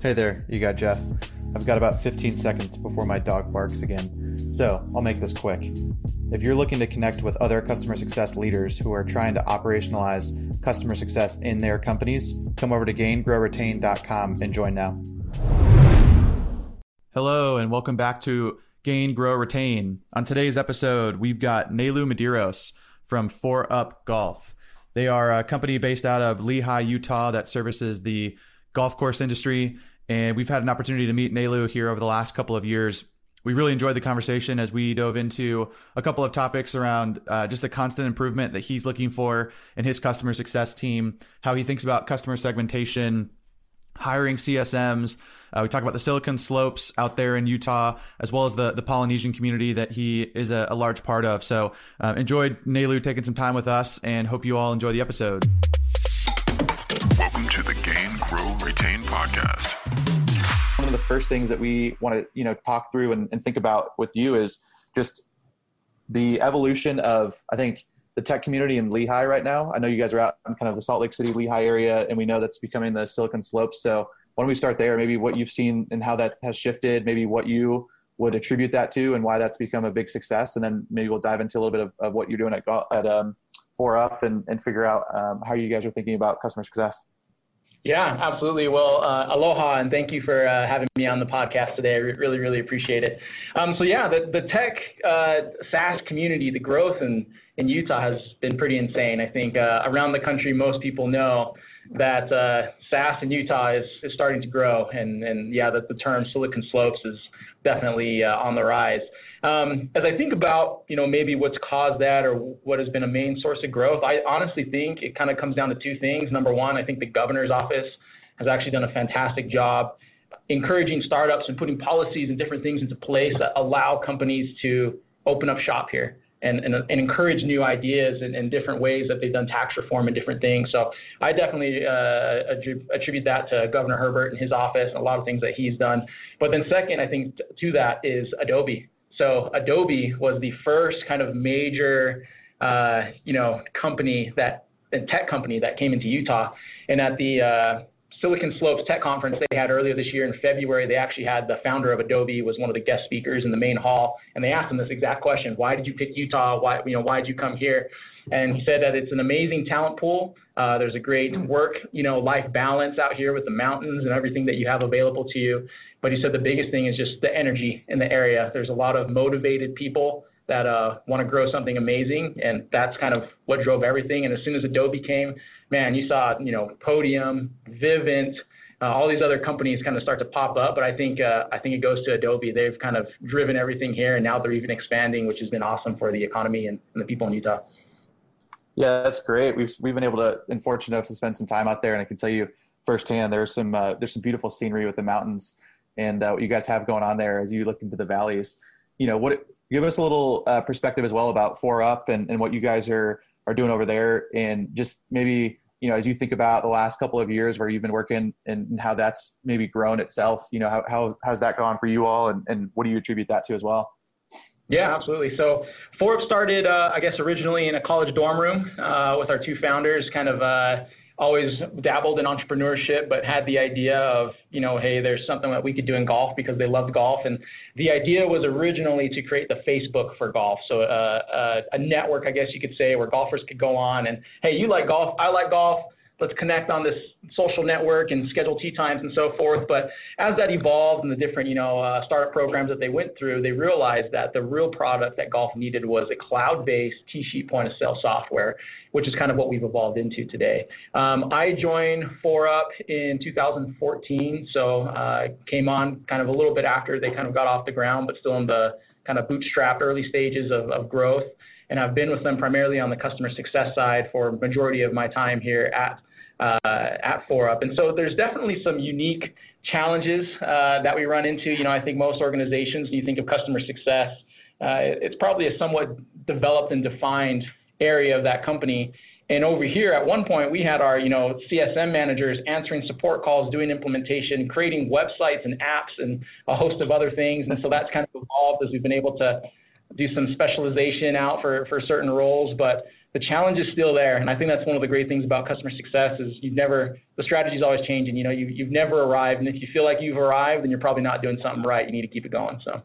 Hey there, you got Jeff. I've got about 15 seconds before my dog barks again, so I'll make this quick. If you're looking to connect with other customer success leaders who are trying to operationalize customer success in their companies, come over to gaingrowretain.com and join now. Hello, and welcome back to Gain, Grow, Retain. On today's episode, we've got Nalu Medeiros from foreUP Golf. They are a company based out of Lehi, Utah that services the golf course industry. And we've had an opportunity to meet Nalu here over the last couple of years. We really enjoyed the conversation as we dove into a couple of topics around uh, just the constant improvement that he's looking for in his customer success team, how he thinks about customer segmentation, hiring CSMs. Uh, we talk about the Silicon Slopes out there in Utah, as well as the, the Polynesian community that he is a, a large part of. So uh, enjoyed Nalu taking some time with us and hope you all enjoy the episode. Welcome to the Gain, Grow, Retain podcast. Of the first things that we want to you know talk through and, and think about with you is just the evolution of I think the tech community in Lehi right now. I know you guys are out in kind of the Salt Lake City, Lehi area, and we know that's becoming the Silicon Slopes. So why don't we start there? Maybe what you've seen and how that has shifted, maybe what you would attribute that to and why that's become a big success. And then maybe we'll dive into a little bit of, of what you're doing at, at um, foreUP and, and figure out um, how you guys are thinking about customer success. Yeah, absolutely. Well, uh, aloha, and thank you for uh, having me on the podcast today. I re- really, really appreciate it. Um, so, yeah, the, the tech uh, SaaS community, the growth in, in Utah has been pretty insane. I think uh, around the country, most people know that uh, SaaS in Utah is, is starting to grow. And, and yeah, that the term Silicon Slopes is definitely uh, on the rise. Um, as I think about, you know, maybe what's caused that or what has been a main source of growth, I honestly think it kind of comes down to two things. Number one, I think the governor's office has actually done a fantastic job encouraging startups and putting policies and different things into place that allow companies to open up shop here and, and, and encourage new ideas and, and, different ways that they've done tax reform and different things. So I definitely uh, attribute that to Governor Herbert and his office and a lot of things that he's done. But then second, I think to that is Adobe. So Adobe was the first kind of major, uh, you know, company that and tech company that came into Utah. And at the uh, Silicon Slopes Tech Conference they had earlier this year in February, they actually had the founder of Adobe was one of the guest speakers in the main hall, and they asked him this exact question: Why did you pick Utah? Why you know why did you come here? And he said that it's an amazing talent pool. Uh, there's a great work, you know, life balance out here with the mountains and everything that you have available to you. But he said the biggest thing is just the energy in the area. There's a lot of motivated people that uh, want to grow something amazing, and that's kind of what drove everything. And as soon as Adobe came, man, you saw you know Podium, Vivint, uh, all these other companies kind of start to pop up. But I think uh, I think it goes to Adobe. They've kind of driven everything here, and now they're even expanding, which has been awesome for the economy and, and the people in Utah. Yeah, that's great. We've we've been able to, and fortunate enough to spend some time out there, and I can tell you firsthand, there's some uh, there's some beautiful scenery with the mountains and uh, what you guys have going on there as you look into the valleys. You know, what give us a little uh, perspective as well about foreUP and, and what you guys are are doing over there, and just maybe you know as you think about the last couple of years where you've been working and, and how that's maybe grown itself. You know, how, how how's that gone for you all, and, and what do you attribute that to as well? Yeah, absolutely. So foreUP started, uh, I guess, originally in a college dorm room uh, with our two founders, kind of uh, always dabbled in entrepreneurship, but had the idea of, you know, hey, there's something that we could do in golf because they loved golf. And the idea was originally to create the Facebook for golf. So uh, uh, a network, I guess you could say, where golfers could go on and, hey, you like golf, I like golf let's connect on this social network and schedule tee times and so forth. But as that evolved and the different, you know, uh, startup programs that they went through, they realized that the real product that golf needed was a cloud-based tee sheet point of sale software, which is kind of what we've evolved into today. Um, I joined foreUP in 2014, so uh, came on kind of a little bit after they kind of got off the ground, but still in the kind of bootstrapped early stages of, of growth and I've been with them primarily on the customer success side for majority of my time here at uh, at foreUP. And so there's definitely some unique challenges uh, that we run into. You know, I think most organizations, when you think of customer success, uh, it's probably a somewhat developed and defined area of that company. And over here, at one point, we had our, you know, CSM managers answering support calls, doing implementation, creating websites and apps, and a host of other things. And so that's kind of evolved as we've been able to do some specialization out for for certain roles. But the challenge is still there. And I think that's one of the great things about customer success is you've never, the strategy is always changing. You know, you, you've never arrived. And if you feel like you've arrived, then you're probably not doing something right. You need to keep it going. So.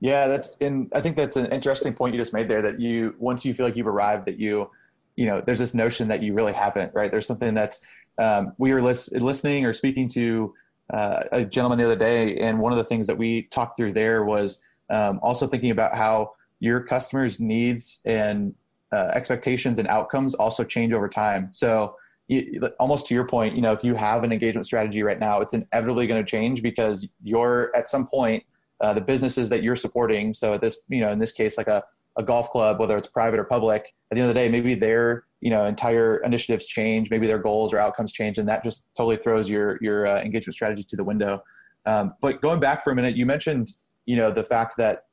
Yeah, that's, and I think that's an interesting point you just made there that you, once you feel like you've arrived, that you, you know, there's this notion that you really haven't, right? There's something that's, um, we were lis- listening or speaking to uh, a gentleman the other day, and one of the things that we talked through there was um, also thinking about how your customers' needs and uh, expectations and outcomes also change over time. So, you, almost to your point, you know, if you have an engagement strategy right now, it's inevitably going to change because you're at some point uh, the businesses that you're supporting. So, at this, you know, in this case, like a a golf club, whether it's private or public, at the end of the day, maybe their you know entire initiatives change, maybe their goals or outcomes change, and that just totally throws your your uh, engagement strategy to the window. Um, but going back for a minute, you mentioned you know the fact that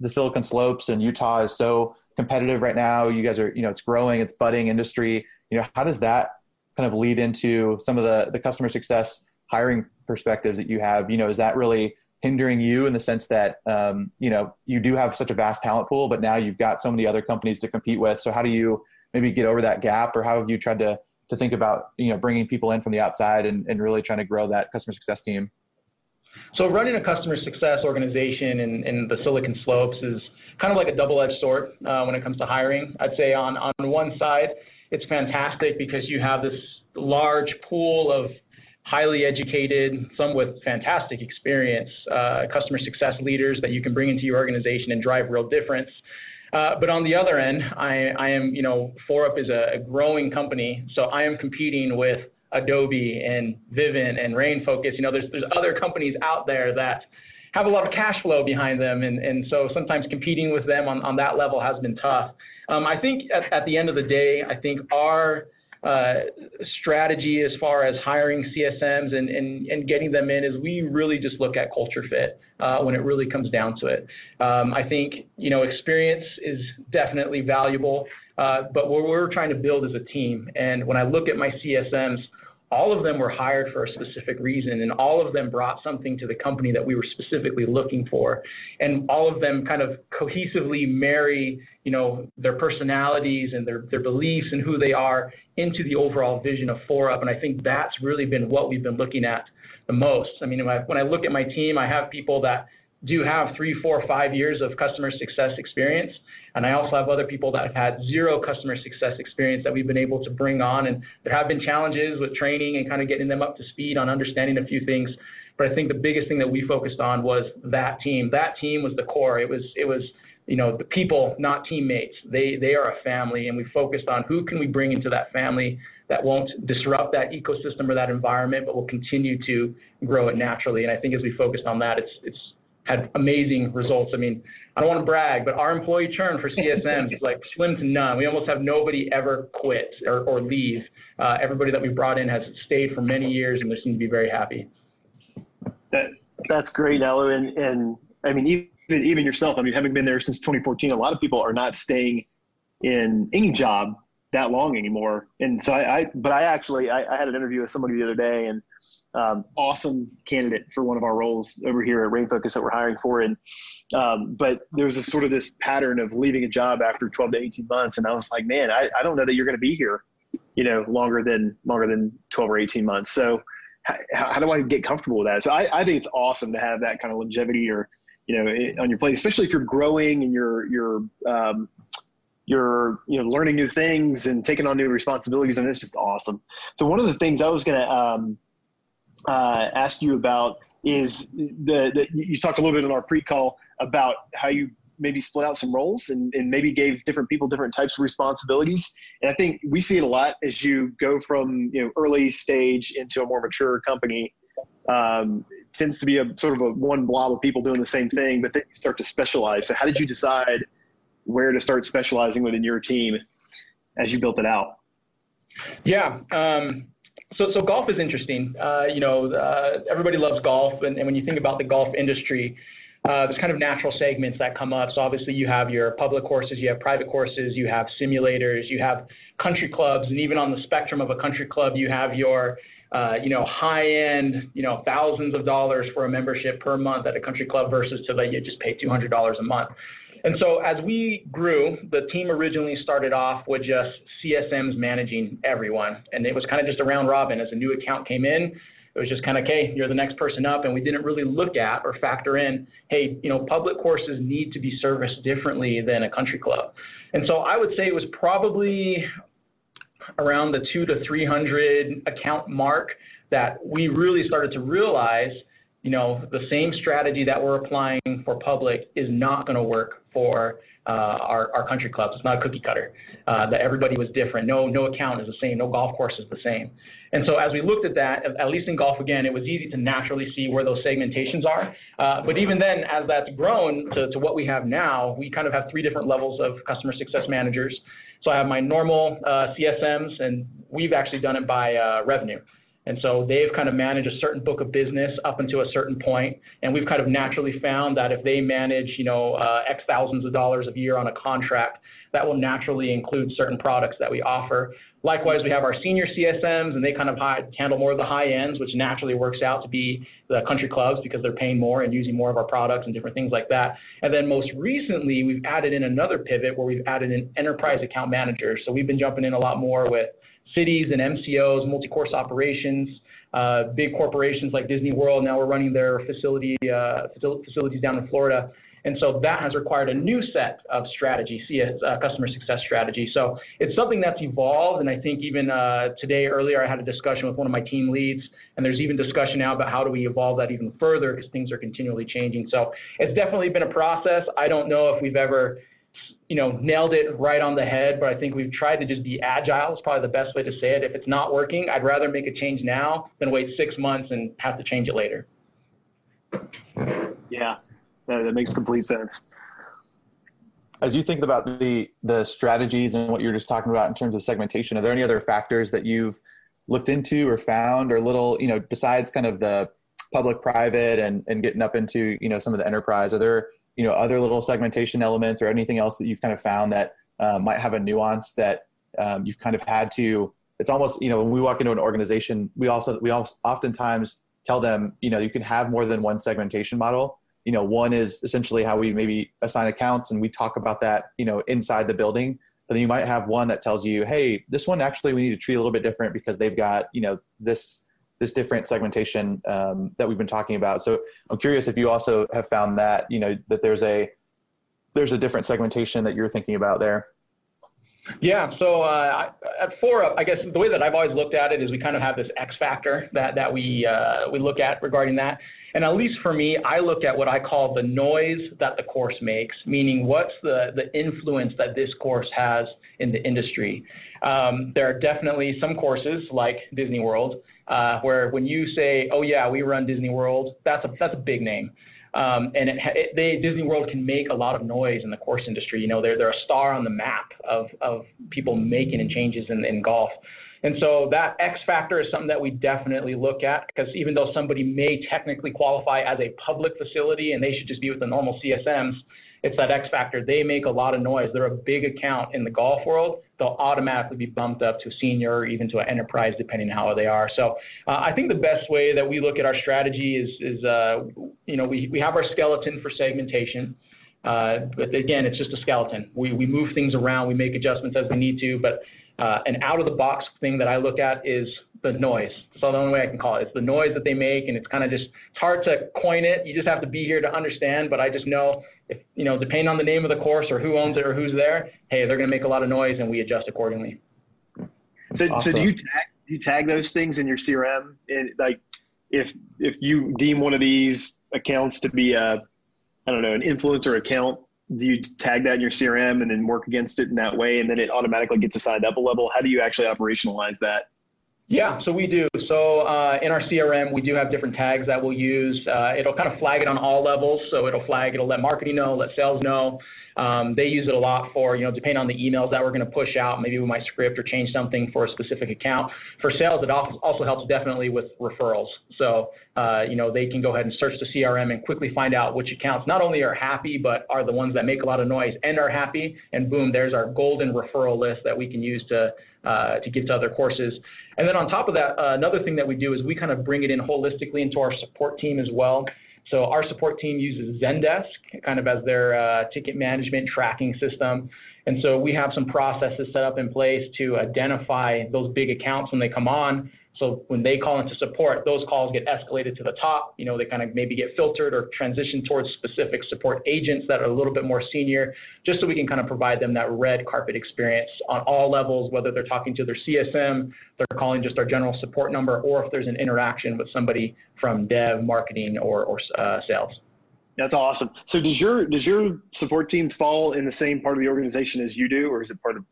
the Silicon Slopes and Utah is so competitive right now. You guys are you know it's growing, it's budding industry. You know how does that kind of lead into some of the the customer success hiring perspectives that you have? You know, is that really hindering you in the sense that um, you know you do have such a vast talent pool, but now you've got so many other companies to compete with. So how do you maybe get over that gap, or how have you tried to to think about you know bringing people in from the outside and, and really trying to grow that customer success team? So running a customer success organization in, in the Silicon Slopes is kind of like a double-edged sword uh, when it comes to hiring. I'd say on on one side, it's fantastic because you have this large pool of highly educated, some with fantastic experience, uh, customer success leaders that you can bring into your organization and drive real difference. Uh, but on the other end, I, I am, you know, foreUP is a, a, growing company, so I am competing with Adobe and Vivint and RainFocus. You know, there's there's other companies out there that have a lot of cash flow behind them, and, and so sometimes competing with them on, on that level has been tough. Um, I think at, at the end of the day, I think our uh, strategy as far as hiring CSMs and, and, and getting them in is we really just look at culture fit uh, when it really comes down to it. Um, I think you know experience is definitely valuable, uh, but what we're trying to build is a team. And when I look at my CSMs, all of them were hired for a specific reason and all of them brought something to the company that we were specifically looking for. And all of them kind of cohesively marry you know their personalities and their, their beliefs and who they are into the overall vision of foreUP and i think that's really been what we've been looking at the most. I mean when i look at my team i have people that do have three, four, five years of customer success experience. And I also have other people that have had zero customer success experience that we've been able to bring on. And there have been challenges with training and kind of getting them up to speed on understanding a few things. But I think the biggest thing that we focused on was that team. That team was the core. It was it was you know the people, not teammates. They they are a family, and we focused on who can we bring into that family that won't disrupt that ecosystem or that environment, but will continue to grow it naturally. And I think as we focused on that, it's it's had amazing results. I mean, I don't want to brag, but our employee churn for CSMs is like slim to none. We almost have nobody ever quit or, or leave. Uh, everybody that we brought in has stayed for many years, and they seem to be very happy. That that's great, Elu, and and I mean even even yourself. I mean, having been there since 2014, a lot of people are not staying in any job that long anymore. And so I, I but I actually I, I had an interview with somebody the other day, and um, awesome candidate for one of our roles over here at RainFocus that we're hiring for. And um, but there was a sort of this pattern of leaving a job after 12 to 18 months, and I was like, man, I, I don't know that you're going to be here, you know, longer than longer than 12 or 18 months. So how, how do I get comfortable with that? So I, I think it's awesome to have that kind of longevity or you know on your plate, especially if you're growing and you're you're um, you're you know learning new things and taking on new responsibilities, and it's just awesome. So one of the things I was going to um, uh, ask you about is the, the, you talked a little bit in our pre-call about how you maybe split out some roles and, and maybe gave different people different types of responsibilities. And i think we see it a lot as you go from you know early stage into a more mature company um, tends to be a sort of a one blob of people doing the same thing but then you start to specialize. So how did you decide where to start specializing within your team as you built it out? Yeah um, so, so golf is interesting. Uh, you know, uh, everybody loves golf, and, and, when you think about the golf industry, uh, there's kind of natural segments that come up. So obviously, you have your public courses, you have private courses, you have simulators, you have country clubs, and even on the spectrum of a country club, you have your uh, you know, high-end, you know, thousands of dollars for a membership per month at a country club versus to that you just pay $200 a month. And so as we grew, the team originally started off with just CSMs managing everyone. And it was kind of just a round robin. As a new account came in, it was just kind of, okay, you're the next person up. And we didn't really look at or factor in, hey, you know, public courses need to be serviced differently than a country club. And so I would say it was probably around the two to 300 account mark that we really started to realize you know, the same strategy that we're applying for public is not going to work for uh, our, our country clubs. It's not a cookie cutter. Uh, that everybody was different. No, no account is the same. No golf course is the same. And so as we looked at that, at least in golf again, it was easy to naturally see where those segmentations are. Uh, but even then, as that's grown to, to what we have now, we kind of have three different levels of customer success managers. So I have my normal uh, CSMs, and we've actually done it by uh, revenue. And so they've kind of managed a certain book of business up until a certain point, and we've kind of naturally found that if they manage, you know, uh, X thousands of dollars a year on a contract, that will naturally include certain products that we offer. Likewise, we have our senior CSMs, and they kind of high, handle more of the high ends, which naturally works out to be the country clubs because they're paying more and using more of our products and different things like that. And then most recently, we've added in another pivot where we've added in enterprise account managers. So we've been jumping in a lot more with cities and MCOs, multi-course operations, uh, big corporations like Disney World. Now we're running their facility uh, facilities down in Florida. And so that has required a new set of strategy, CS, uh, customer success strategy. So it's something that's evolved. And I think even uh, today, earlier, I had a discussion with one of my team leads, and there's even discussion now about how do we evolve that even further because things are continually changing. So it's definitely been a process. I don't know if we've ever you know, nailed it right on the head, but I think we've tried to just be agile. Is probably the best way to say it. If it's not working, I'd rather make a change now than wait six months and have to change it later. Yeah, that makes complete sense. As you think about the the strategies and what you're just talking about in terms of segmentation, are there any other factors that you've looked into or found, or little, you know, besides kind of the public private and and getting up into you know some of the enterprise? Are there you know other little segmentation elements or anything else that you've kind of found that uh, might have a nuance that um, you've kind of had to it's almost you know when we walk into an organization we also we also oftentimes tell them you know you can have more than one segmentation model. You know one is essentially how we maybe assign accounts and we talk about that you know inside the building. But then you might have one that tells you hey this one actually we need to treat a little bit different because they've got you know this this different segmentation um, that we've been talking about. So I'm curious if you also have found that you know that there's a there's a different segmentation that you're thinking about there. Yeah, so uh, at Four I guess the way that I've always looked at it is we kind of have this X factor that that we uh, we look at regarding that. And at least for me, I look at what I call the noise that the course makes, meaning what's the, the influence that this course has in the industry. Um, there are definitely some courses like Disney World uh, where when you say, "Oh yeah, we run Disney World," that's a that's a big name. Um, and it, it, they, Disney World can make a lot of noise in the course industry. You know, they're they're a star on the map of of people making and changes in, in golf. And so that X factor is something that we definitely look at because even though somebody may technically qualify as a public facility and they should just be with the normal CSMs, it's that X factor. They make a lot of noise. They're a big account in the golf world. They'll automatically be bumped up to senior or even to an enterprise, depending on how they are. So uh, I think the best way that we look at our strategy is, is uh, you know, we, we have our skeleton for segmentation. Uh, but again, it's just a skeleton. We, we move things around, we make adjustments as we need to, but uh, an out of the box thing that I look at is the noise. So the only way I can call it. It's the noise that they make, and it's kind of just it's hard to coin it. You just have to be here to understand. But I just know if you know, depending on the name of the course or who owns it or who's there, hey, they're going to make a lot of noise, and we adjust accordingly. So, awesome. so do you tag do you tag those things in your CRM? And like, if if you deem one of these accounts to be a, I don't know, an influencer account, do you tag that in your CRM and then work against it in that way, and then it automatically gets assigned up a level? How do you actually operationalize that? Yeah, so we do. So uh, in our CRM, we do have different tags that we'll use. Uh, it'll kind of flag it on all levels. So it'll flag, it'll let marketing know, let sales know. Um, they use it a lot for, you know, depending on the emails that we're going to push out, maybe we might script or change something for a specific account. For sales, it also helps definitely with referrals. So, uh, you know, they can go ahead and search the CRM and quickly find out which accounts not only are happy, but are the ones that make a lot of noise and are happy. And boom, there's our golden referral list that we can use to, uh, to give to other courses. And then on top of that, uh, another thing that we do is we kind of bring it in holistically into our support team as well. So our support team uses Zendesk kind of as their uh, ticket management tracking system. And so we have some processes set up in place to identify those big accounts when they come on so when they call into support, those calls get escalated to the top. You know, they kind of maybe get filtered or transitioned towards specific support agents that are a little bit more senior, just so we can kind of provide them that red carpet experience on all levels, whether they're talking to their CSM, they're calling just our general support number, or if there's an interaction with somebody from dev, marketing, or, or uh, sales. That's awesome. So does your does your support team fall in the same part of the organization as you do, or is it part of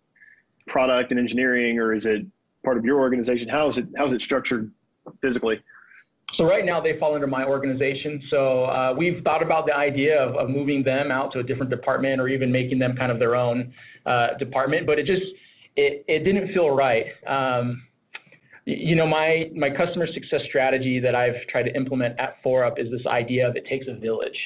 product and engineering, or is it part of your organization? How is it how is it structured physically? So right now they fall under my organization. So uh, we've thought about the idea of, of, moving them out to a different department or even making them kind of their own uh, department, but it just it, it didn't feel right. Um, you know, my my customer success strategy that I've tried to implement at foreUP is this idea of it takes a village.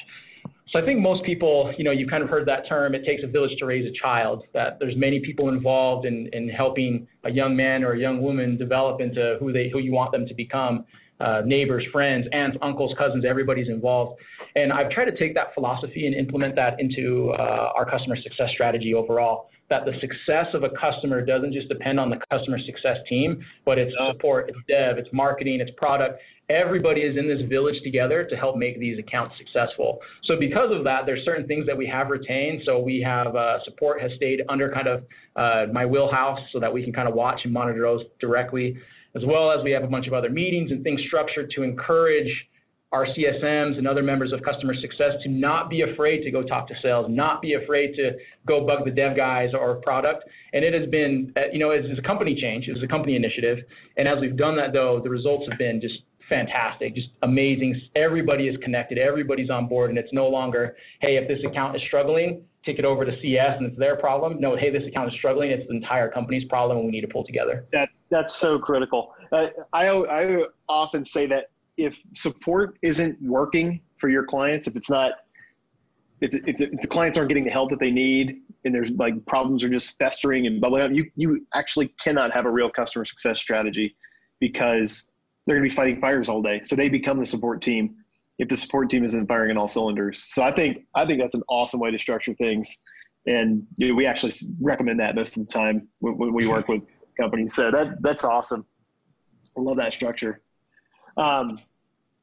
So I think most people, you know, you've kind of heard that term, it takes a village to raise a child, that there's many people involved in, in helping a young man or a young woman develop into who they who you want them to become. Uh, neighbors, friends, aunts, uncles, cousins, everybody's involved. And I've tried to take that philosophy and implement that into uh, our customer success strategy overall. That the success of a customer doesn't just depend on the customer success team, but it's support, it's dev, it's marketing, it's product, everybody is in this village together to help make these accounts successful. So because of that, there's certain things that we have retained. So we have uh, support has stayed under kind of uh, my wheelhouse so that we can kind of watch and monitor those directly, as well as we have a bunch of other meetings and things structured to encourage our CSMs and other members of customer success to not be afraid to go talk to sales, not be afraid to go bug the dev guys or product. And it has been, uh, you know, it's, a company change, it's a company initiative. And as we've done that, though, the results have been just fantastic, just amazing. Everybody is connected, everybody's on board, and it's no longer, hey, if this account is struggling, take it over to CS and it's their problem. No, hey, this account is struggling, it's the entire company's problem, and we need to pull together. That's that's so critical. Uh, I I often say that if support isn't working for your clients, if it's not, if, if, if the clients aren't getting the help that they need, and there's like problems are just festering and bubbling up, you you actually cannot have a real customer success strategy because they're going to be fighting fires all day. So they become the support team if the support team isn't firing on all cylinders. So I think I think that's an awesome way to structure things, and you know, we actually recommend that most of the time when, when we work with companies. So that that's awesome. I love that structure. Um,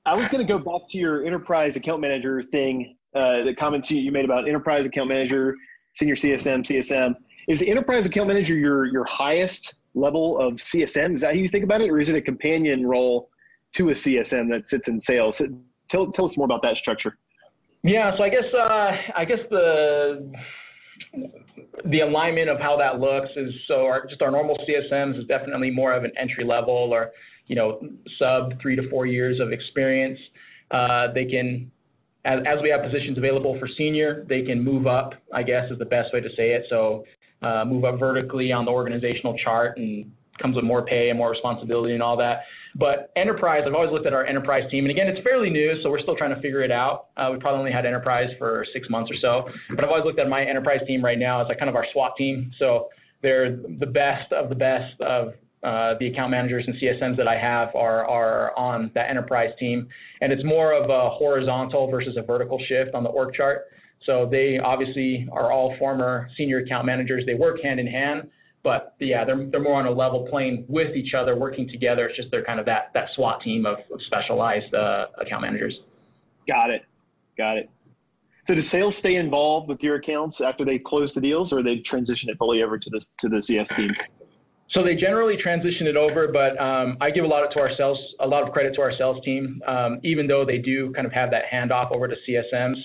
I was going to go back to your enterprise account manager thing. Uh, the comments you made about enterprise account manager, senior CSM, CSM. Is the enterprise account manager your your highest level of CSM? Is that how you think about it, or is it a companion role to a CSM that sits in sales? Tell tell us more about that structure. Yeah, so I guess uh, I guess the the alignment of how that looks is so our, just our normal CSMs is definitely more of an entry level or you know sub three to four years of experience. Uh, they can as, as we have positions available for senior, they can move up, I guess is the best way to say it. So uh, move up vertically on the organizational chart and comes with more pay and more responsibility and all that. But enterprise, I've always looked at our enterprise team, and again, it's fairly new, so we're still trying to figure it out. Uh, we probably only had enterprise for six months or so, but I've always looked at my enterprise team right now as like kind of our SWAT team. So they're the best of the best of uh, the account managers and CSMs that I have are are on that enterprise team, and it's more of a horizontal versus a vertical shift on the org chart. So they obviously are all former senior account managers. They work hand in hand, but yeah, they're, they're more on a level plane with each other, working together. It's just they're kind of that, that SWAT team of, of specialized uh, account managers. Got it. Got it. So does sales stay involved with your accounts after they close the deals or they transition it fully over to the, to the CS team? So they generally transition it over, but um, I give a lot of to our sales, a lot of credit to our sales team, um, even though they do kind of have that handoff over to CSMs.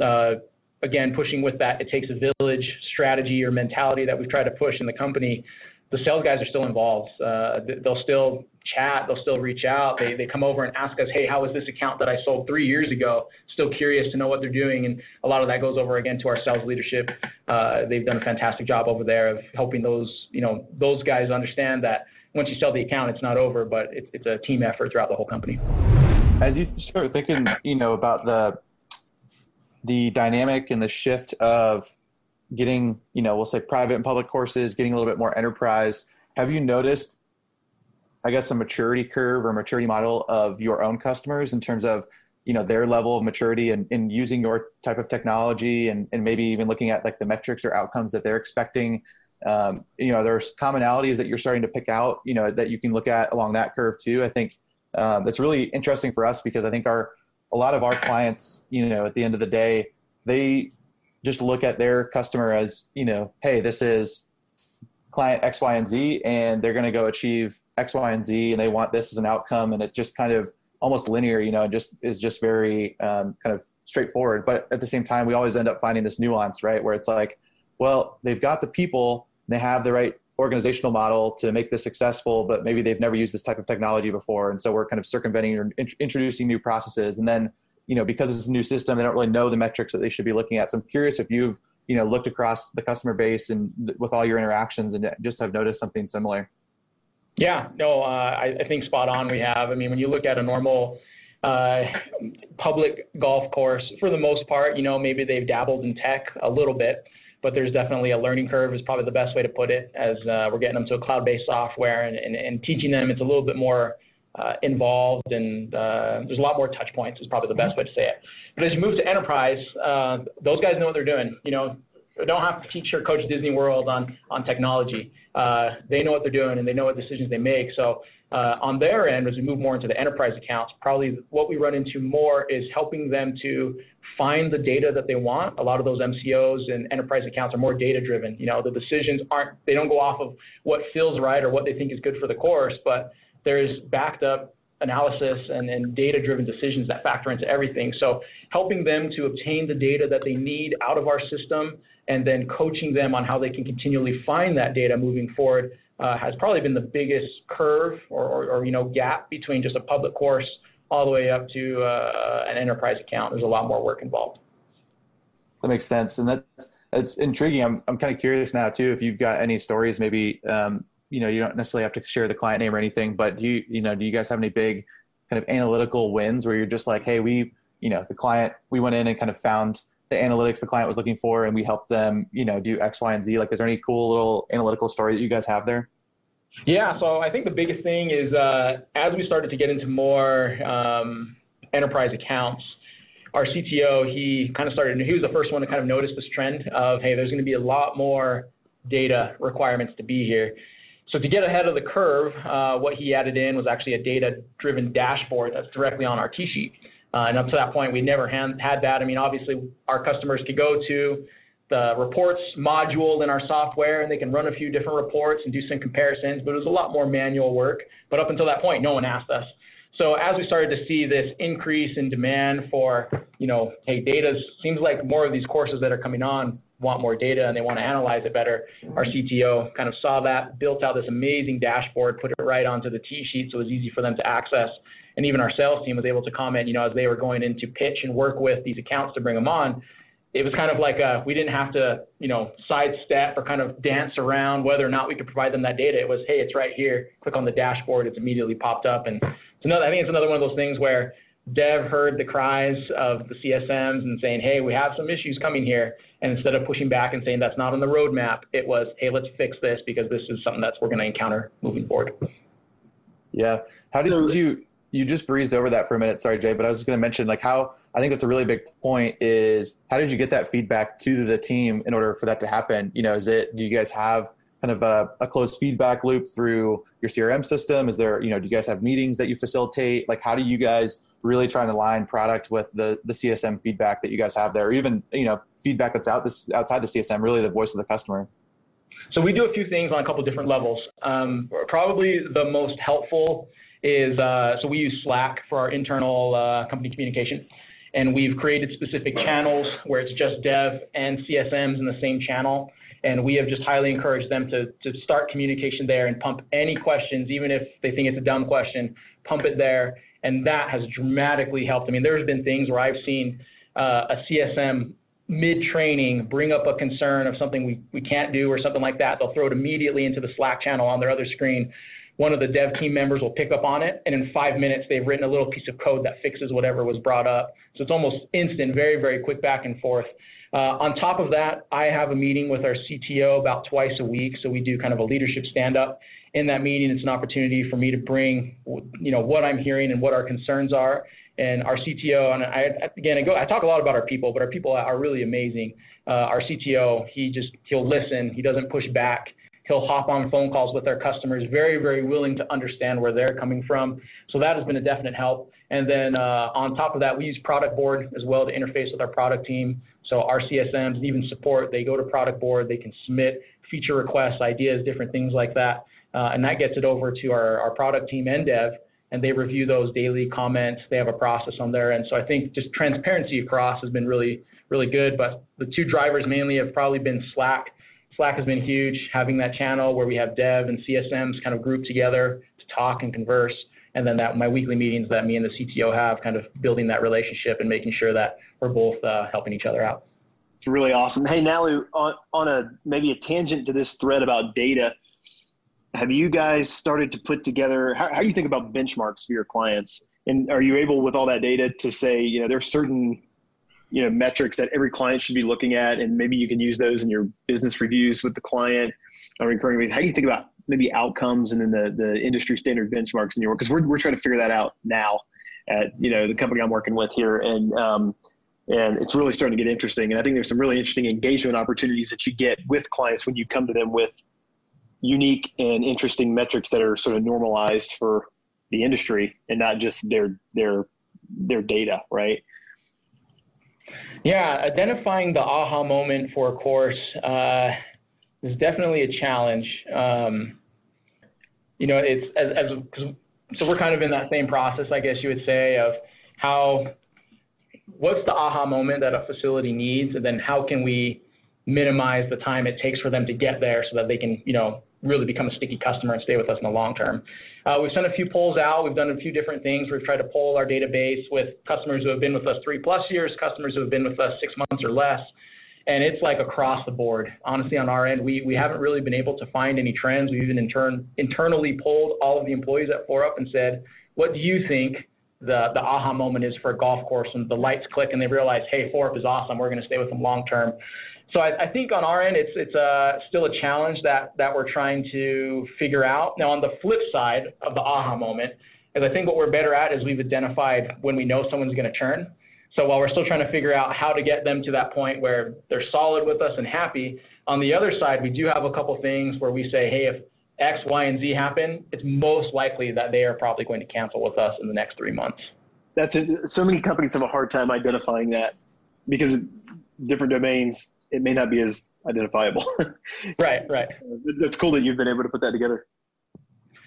Uh, again, pushing with that, it takes a village strategy or mentality that we've tried to push in the company. The sales guys are still involved. Uh, they'll still chat. They'll still reach out. They, they come over and ask us, hey, how was this account that I sold three years ago? Still curious to know what they're doing. And a lot of that goes over again to our sales leadership. Uh, they've done a fantastic job over there of helping those, you know, those guys understand that once you sell the account, it's not over, but it's, it's a team effort throughout the whole company. As you start thinking, you know, about the the dynamic and the shift of getting, you know, we'll say private and public courses, getting a little bit more enterprise. Have you noticed, I guess, a maturity curve or maturity model of your own customers in terms of you know their level of maturity and in, in using your type of technology and, and maybe even looking at like the metrics or outcomes that they're expecting um, you know there's commonalities that you're starting to pick out you know that you can look at along that curve too i think um, that's really interesting for us because i think our a lot of our clients you know at the end of the day they just look at their customer as you know hey this is client x y and z and they're going to go achieve x y and z and they want this as an outcome and it just kind of almost linear you know and just is just very um, kind of straightforward. But at the same time we always end up finding this nuance right where it's like well they've got the people they have the right organizational model to make this successful, but maybe they've never used this type of technology before. And so we're kind of circumventing or int- introducing new processes. And then, you know, because it's a new system, they don't really know the metrics that they should be looking at. So I'm curious if you've, you know, looked across the customer base and with all your interactions and just have noticed something similar. Yeah, no, uh, I, I, think spot on we have. I mean, when you look at a normal uh, public golf course, for the most part, you know, maybe they've dabbled in tech a little bit but there's definitely a learning curve is probably the best way to put it as uh, we're getting them to a cloud-based software and, and, and teaching them it's a little bit more uh, involved and uh, there's a lot more touch points is probably the best way to say it. But as you move to enterprise, uh, those guys know what they're doing. You know, don't have to teach your coach Disney World on on technology. Uh, they know what they're doing and they know what decisions they make. So uh, on their end, as we move more into the enterprise accounts, probably what we run into more is helping them to find the data that they want. A lot of those MCOs and enterprise accounts are more data driven. You know, the decisions aren't, they don't go off of what feels right or what they think is good for the course, but there's backed up analysis and, and data driven decisions that factor into everything. So helping them to obtain the data that they need out of our system and then coaching them on how they can continually find that data moving forward uh, has probably been the biggest curve or, or, or, you know gap between just a public course all the way up to uh, an enterprise account. There's a lot more work involved. That makes sense, and that's that's intriguing. I'm I'm kind of curious now too if you've got any stories. Maybe um, you know you don't necessarily have to share the client name or anything, but do you you know do you guys have any big kind of analytical wins where you're just like, hey, we you know the client we went in and kind of found the analytics the client was looking for and we helped them you know do x y and z. Like is there any cool little analytical story that you guys have there? Yeah so i think the biggest thing is uh, as we started to get into more um, enterprise accounts our cto he kind of started he was the first one to kind of notice this trend of hey there's going to be a lot more data requirements to be here. So to get ahead of the curve, uh, what he added in was actually a data-driven dashboard that's directly on our tee sheet. Uh, and up to that point, we never had, had that. I mean, obviously, our customers could go to the reports module in our software and they can run a few different reports and do some comparisons, but it was a lot more manual work. But up until that point, no one asked us. So as we started to see this increase in demand for, you know, hey, data seems like more of these courses that are coming on want more data and they want to analyze it better. Our CTO kind of saw that, built out this amazing dashboard, put it right onto the tee sheet so it was easy for them to access and even our sales team was able to comment, you know, as they were going in to pitch and work with these accounts to bring them on, it was kind of like a, we didn't have to, you know, sidestep or kind of dance around whether or not we could provide them that data. It was, hey, it's right here. Click on the dashboard. It's immediately popped up. And it's another, I think it's another one of those things where Dev heard the cries of the CSMs and saying, hey, we have some issues coming here. And instead of pushing back and saying that's not on the roadmap, it was, hey, let's fix this because this is something that's we're going to encounter moving forward. Yeah. How did you you just breezed over that for a minute. Sorry, Jay, but I was just going to mention like how I think that's a really big point is how did you get that feedback to the team in order for that to happen? You know, is it, do you guys have kind of a, a closed feedback loop through your CRM system? Is there, you know, do you guys have meetings that you facilitate? Like, how do you guys really try and align product with the, the CSM feedback that you guys have there, or even, you know, feedback that's out this outside the CSM, really the voice of the customer? So we do a few things on a couple different levels. Um, probably the most helpful is uh, so we use Slack for our internal uh, company communication. And we've created specific channels where it's just dev and CSMs in the same channel. And we have just highly encouraged them to, to start communication there and pump any questions, even if they think it's a dumb question, pump it there. And that has dramatically helped. I mean, there's been things where I've seen uh, a CSM mid training bring up a concern of something we, we can't do or something like that. They'll throw it immediately into the Slack channel on their other screen one of the dev team members will pick up on it, and in five minutes, they've written a little piece of code that fixes whatever was brought up. So it's almost instant, very, very quick back and forth. Uh, on top of that, I have a meeting with our CTO about twice a week. So we do kind of a leadership stand up. in that meeting, it's an opportunity for me to bring, you know, what I'm hearing and what our concerns are. And our CTO, and I, again, I go, I talk a lot about our people, but our people are really amazing. Uh, our CTO, he just, he'll listen. He doesn't push back. He'll hop on phone calls with our customers, very, very willing to understand where they're coming from. So that has been a definite help. And then uh, on top of that, we use Product Board as well to interface with our product team. So our CSMs and even support, they go to Product Board, they can submit feature requests, ideas, different things like that. Uh, and that gets it over to our, our product team and dev, and they review those daily comments. They have a process on there. And so I think just transparency across has been really, really good. But the two drivers mainly have probably been Slack. Slack has been huge, having that channel where we have dev and CSMs kind of grouped together to talk and converse. And then that my weekly meetings that me and the CTO have, kind of building that relationship and making sure that we're both uh, helping each other out. It's really awesome. Hey, Nalu, on, on a maybe a tangent to this thread about data, have you guys started to put together how, how do you think about benchmarks for your clients? And are you able with all that data to say, you know, there's certain you know metrics that every client should be looking at and maybe you can use those in your business reviews with the client. On recurring how do you think about maybe outcomes and then the, the industry standard benchmarks in your work? Because we're, we're trying to figure that out now at you know the company i'm working with here and um, and it's really starting to get interesting. And i think there's some really interesting engagement opportunities that you get with clients when you come to them with unique and interesting metrics that are sort of normalized for the industry and not just their their their data right yeah, identifying the aha moment for a course uh, is definitely a challenge. Um, you know, it's as, as so we're kind of in that same process, I guess you would say, of how what's the aha moment that a facility needs, and then how can we minimize the time it takes for them to get there so that they can, you know, really become a sticky customer and stay with us in the long term. Uh, we've sent a few polls out. We've done a few different things. We've tried to poll our database with customers who have been with us three plus years, customers who have been with us six months or less. And it's like across the board. Honestly, on our end, we, we haven't really been able to find any trends. We've even intern, internally polled all of the employees at foreUP and said, what do you think the, the aha moment is for a golf course? And the lights click and they realize, hey, foreUP is awesome. We're going to stay with them long term. So I, I, think on our end, it's it's a, still a challenge that that we're trying to figure out. Now on the flip side of the aha moment, is I think what we're better at is we've identified when we know someone's going to churn. So while we're still trying to figure out how to get them to that point where they're solid with us and happy, on the other side, we do have a couple things where we say, hey, if X, Y, and Z happen, it's most likely that they are probably going to cancel with us in the next three months. That's it. So many companies have a hard time identifying that because different domains it may not be as identifiable. right, right. That's cool that you've been able to put that together.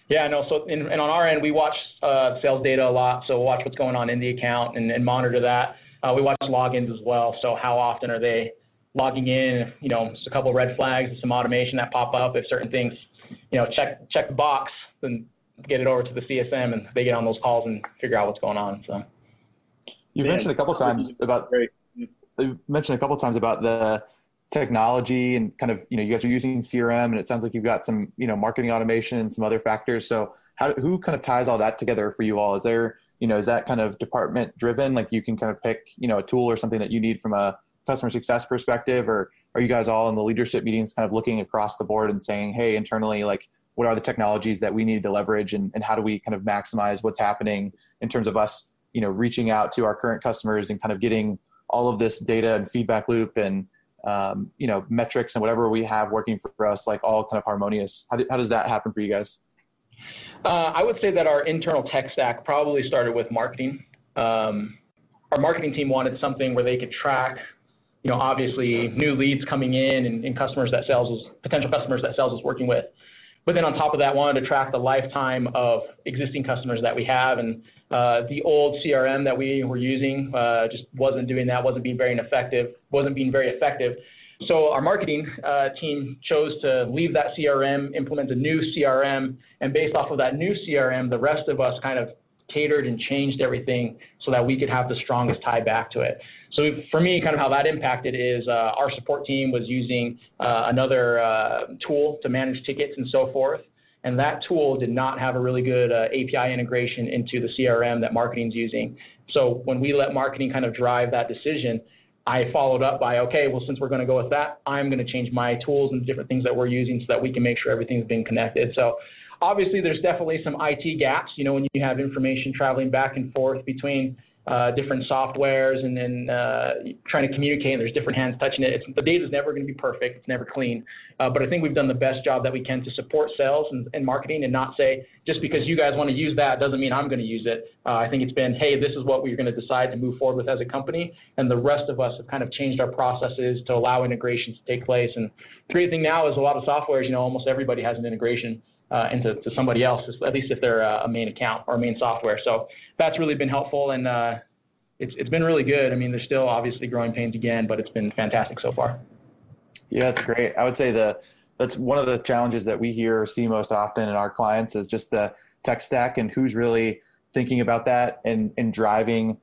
Yeah, no. So, in, and on our end, we watch uh, sales data a lot. So, we'll watch what's going on in the account and, and monitor that. Uh, we watch logins as well. So, how often are they logging in? You know, just a couple of red flags, and some automation that pop up. If certain things, you know, check check the box, then get it over to the CSM, and they get on those calls and figure out what's going on. So, you've mentioned a couple times about. You mentioned a couple times about the technology and kind of you know you guys are using crm and it sounds like you've got some you know marketing automation and some other factors. So how who kind of ties all that together for you all? Is there you know is that kind of department driven? Like you can kind of pick you know a tool or something that you need from a customer success perspective or are you guys all in the leadership meetings kind of looking across the board and saying hey internally like what are the technologies that we need to leverage and, and how do we kind of maximize what's happening in terms of us you know reaching out to our current customers and kind of getting all of this data and feedback loop and um, you know metrics and whatever we have working for us like all kind of harmonious. How, do, how does that happen for you guys? Uh, i would say that our internal tech stack probably started with marketing. Um, our marketing team wanted something where they could track you know obviously new leads coming in and, and customers that sales was potential customers that sales was working with. But then on top of that wanted to track the lifetime of existing customers that we have and uh, the old CRM that we were using uh, just wasn't doing that, wasn't being very effective, wasn't being very effective. So our marketing uh, team chose to leave that CRM, implement a new CRM, and based off of that new CRM, the rest of us kind of catered and changed everything so that we could have the strongest tie back to it. So for me, kind of how that impacted is uh, our support team was using uh, another uh, tool to manage tickets and so forth. And that tool did not have a really good uh, API integration into the CRM that marketing's using. So when we let marketing kind of drive that decision, I followed up by, okay, well, since we're going to go with that, I'm going to change my tools and different things that we're using so that we can make sure everything's being connected. So obviously, there's definitely some IT gaps. You know, when you have information traveling back and forth between uh, different softwares and then uh, trying to communicate and there's different hands touching it. It's, the data is never going to be perfect. It's never clean. Uh, but I think we've done the best job that we can to support sales and, and marketing and not say just because you guys want to use that doesn't mean I'm going to use it. Uh, I think it's been, hey, this is what we're going to decide to move forward with as a company. And the rest of us have kind of changed our processes to allow integrations to take place. And the great thing now is a lot of softwares, you know, almost everybody has an integration uh, into to somebody else, at least if they're a main account or main software. So that's really been helpful, and uh, it's it's been really good. I mean, there's still obviously growing pains again, but it's been fantastic so far. Yeah, that's great. I would say the that's one of the challenges that we hear or see most often in our clients is just the tech stack and who's really thinking about that and and driving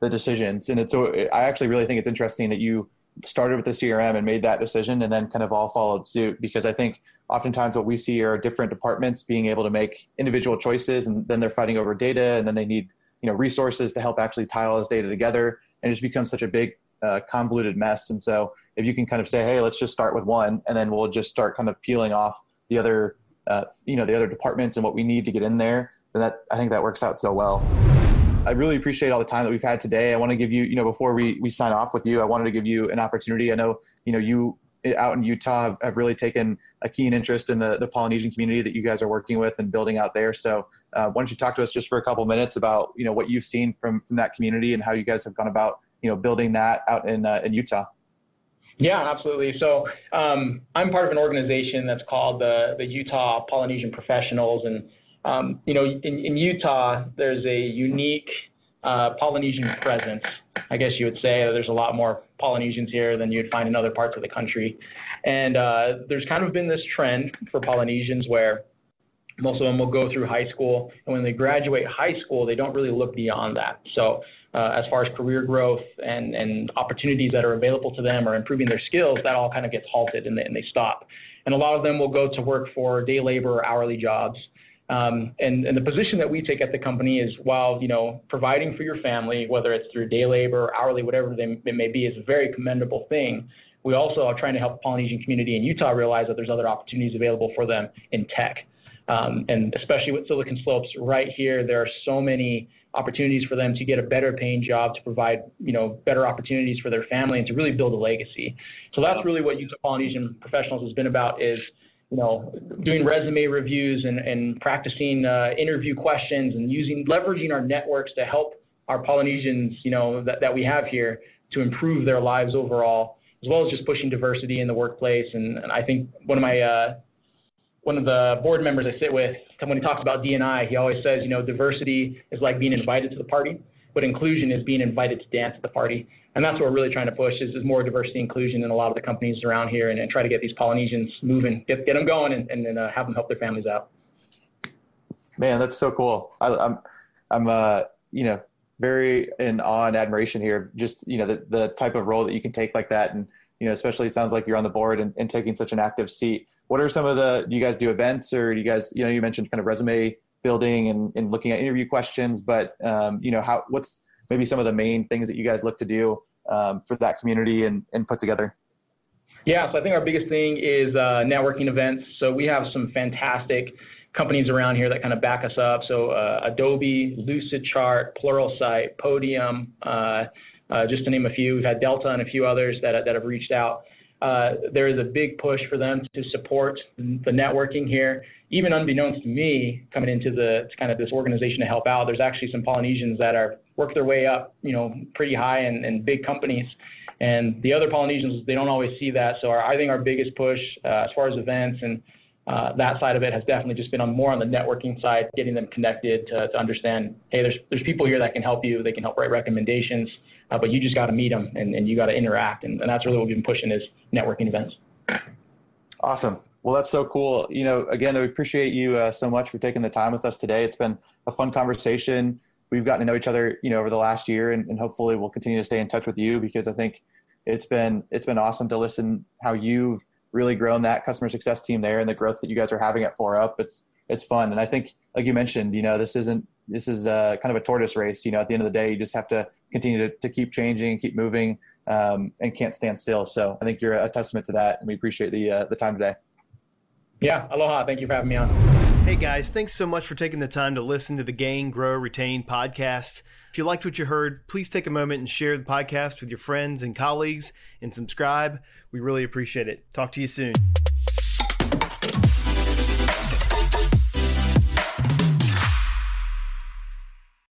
the decisions. And it's so I actually really think it's interesting that you started with the CRM and made that decision and then kind of all followed suit because I think oftentimes what we see are different departments being able to make individual choices and then they're fighting over data and then they need you know resources to help actually tie all this data together and it just becomes such a big uh, convoluted mess. And so if you can kind of say hey let's just start with one and then we'll just start kind of peeling off the other uh, you know the other departments and what we need to get in there then that i think that works out so well I really appreciate all the time that we've had today. I want to give you, you know, before we, we sign off with you, I wanted to give you an opportunity. I know, you know, you out in Utah have, have really taken a keen interest in the, the Polynesian community that you guys are working with and building out there. So uh, why don't you talk to us just for a couple minutes about, you know, what you've seen from, from that community and how you guys have gone about, you know, building that out in, uh, in Utah? Yeah, absolutely. So um, I'm part of an organization that's called the, the Utah Polynesian Professionals. And um, you know, in, in, Utah, there's a unique uh, Polynesian presence. I guess you would say there's a lot more Polynesians here than you'd find in other parts of the country. And uh, there's kind of been this trend for Polynesians where most of them will go through high school, and when they graduate high school, they don't really look beyond that. So, uh, as far as career growth and, and opportunities that are available to them or improving their skills, that all kind of gets halted and they, and they stop. And a lot of them will go to work for day labor or hourly jobs. Um, and, and the position that we take at the company is while you know providing for your family, whether it's through day labor, or hourly, whatever they, it may be, is a very commendable thing. We also are trying to help the Polynesian community in Utah realize that there's other opportunities available for them in tech. Um, and especially with Silicon Slopes right here, there are so many opportunities for them to get a better paying job, to provide you know better opportunities for their family, and to really build a legacy. So that's really what Utah Polynesian Professionals has been about is you know, doing resume reviews and, and practicing uh, interview questions and using leveraging our networks to help our Polynesians, you know, that, that we have here to improve their lives overall, as well as just pushing diversity in the workplace. And, and I think one of my uh, one of the board members I sit with, when he talks about D&I, he always says, you know, diversity is like being invited to the party, but inclusion is being invited to dance at the party and that's what we're really trying to push is, is more diversity inclusion in a lot of the companies around here and, and try to get these Polynesians moving, get, get them going and, and then uh, have them help their families out. Man, that's so cool. I, am I'm, I'm, uh, you know, very in awe and admiration here. Just, you know, the, the type of role that you can take like that. And, you know, especially it sounds like you're on the board and, and taking such an active seat. What are some of the, do you guys do events or do you guys, you know, you mentioned kind of resume building and, and looking at interview questions, but, um, you know, how, what's, maybe some of the main things that you guys look to do um, for that community and, and put together? Yeah, so I think our biggest thing is uh, networking events. So we have some fantastic companies around here that kind of back us up. So uh, Adobe, Lucidchart, Pluralsight, Podium, uh, uh, just to name a few. We've had Delta and a few others that, that have reached out. Uh, there is a big push for them to support the networking here. Even unbeknownst to me, coming into the kind of this organization to help out, there's actually some Polynesians that are work their way up, you know, pretty high in, big companies. And the other Polynesians, they don't always see that. So our, I think our biggest push uh, as far as events and uh, that side of it has definitely just been on more on the networking side, getting them connected to, to understand, hey, there's there's people here that can help you. They can help write recommendations, uh, but you just got to meet them and, and you got to interact. And, and that's really what we've been pushing is networking events. Awesome. Well, that's so cool. You know, again, I appreciate you uh, so much for taking the time with us today. It's been a fun conversation we've gotten to know each other, you know, over the last year, and, and hopefully we'll continue to stay in touch with you because I think it's been it's been awesome to listen how you've really grown that customer success team there and the growth that you guys are having at foreUP. It's it's fun, and I think like you mentioned, you know, this isn't this is a, kind of a tortoise race. You know, at the end of the day, you just have to continue to, to keep changing, keep moving, um, and can't stand still. So I think you're a testament to that, and we appreciate the uh, the time today. Yeah, aloha. Thank you for having me on. Hey guys, thanks so much for taking the time to listen to the Gain, Grow, Retain podcast. If you liked what you heard, please take a moment and share the podcast with your friends and colleagues and subscribe. We really appreciate it. Talk to you soon.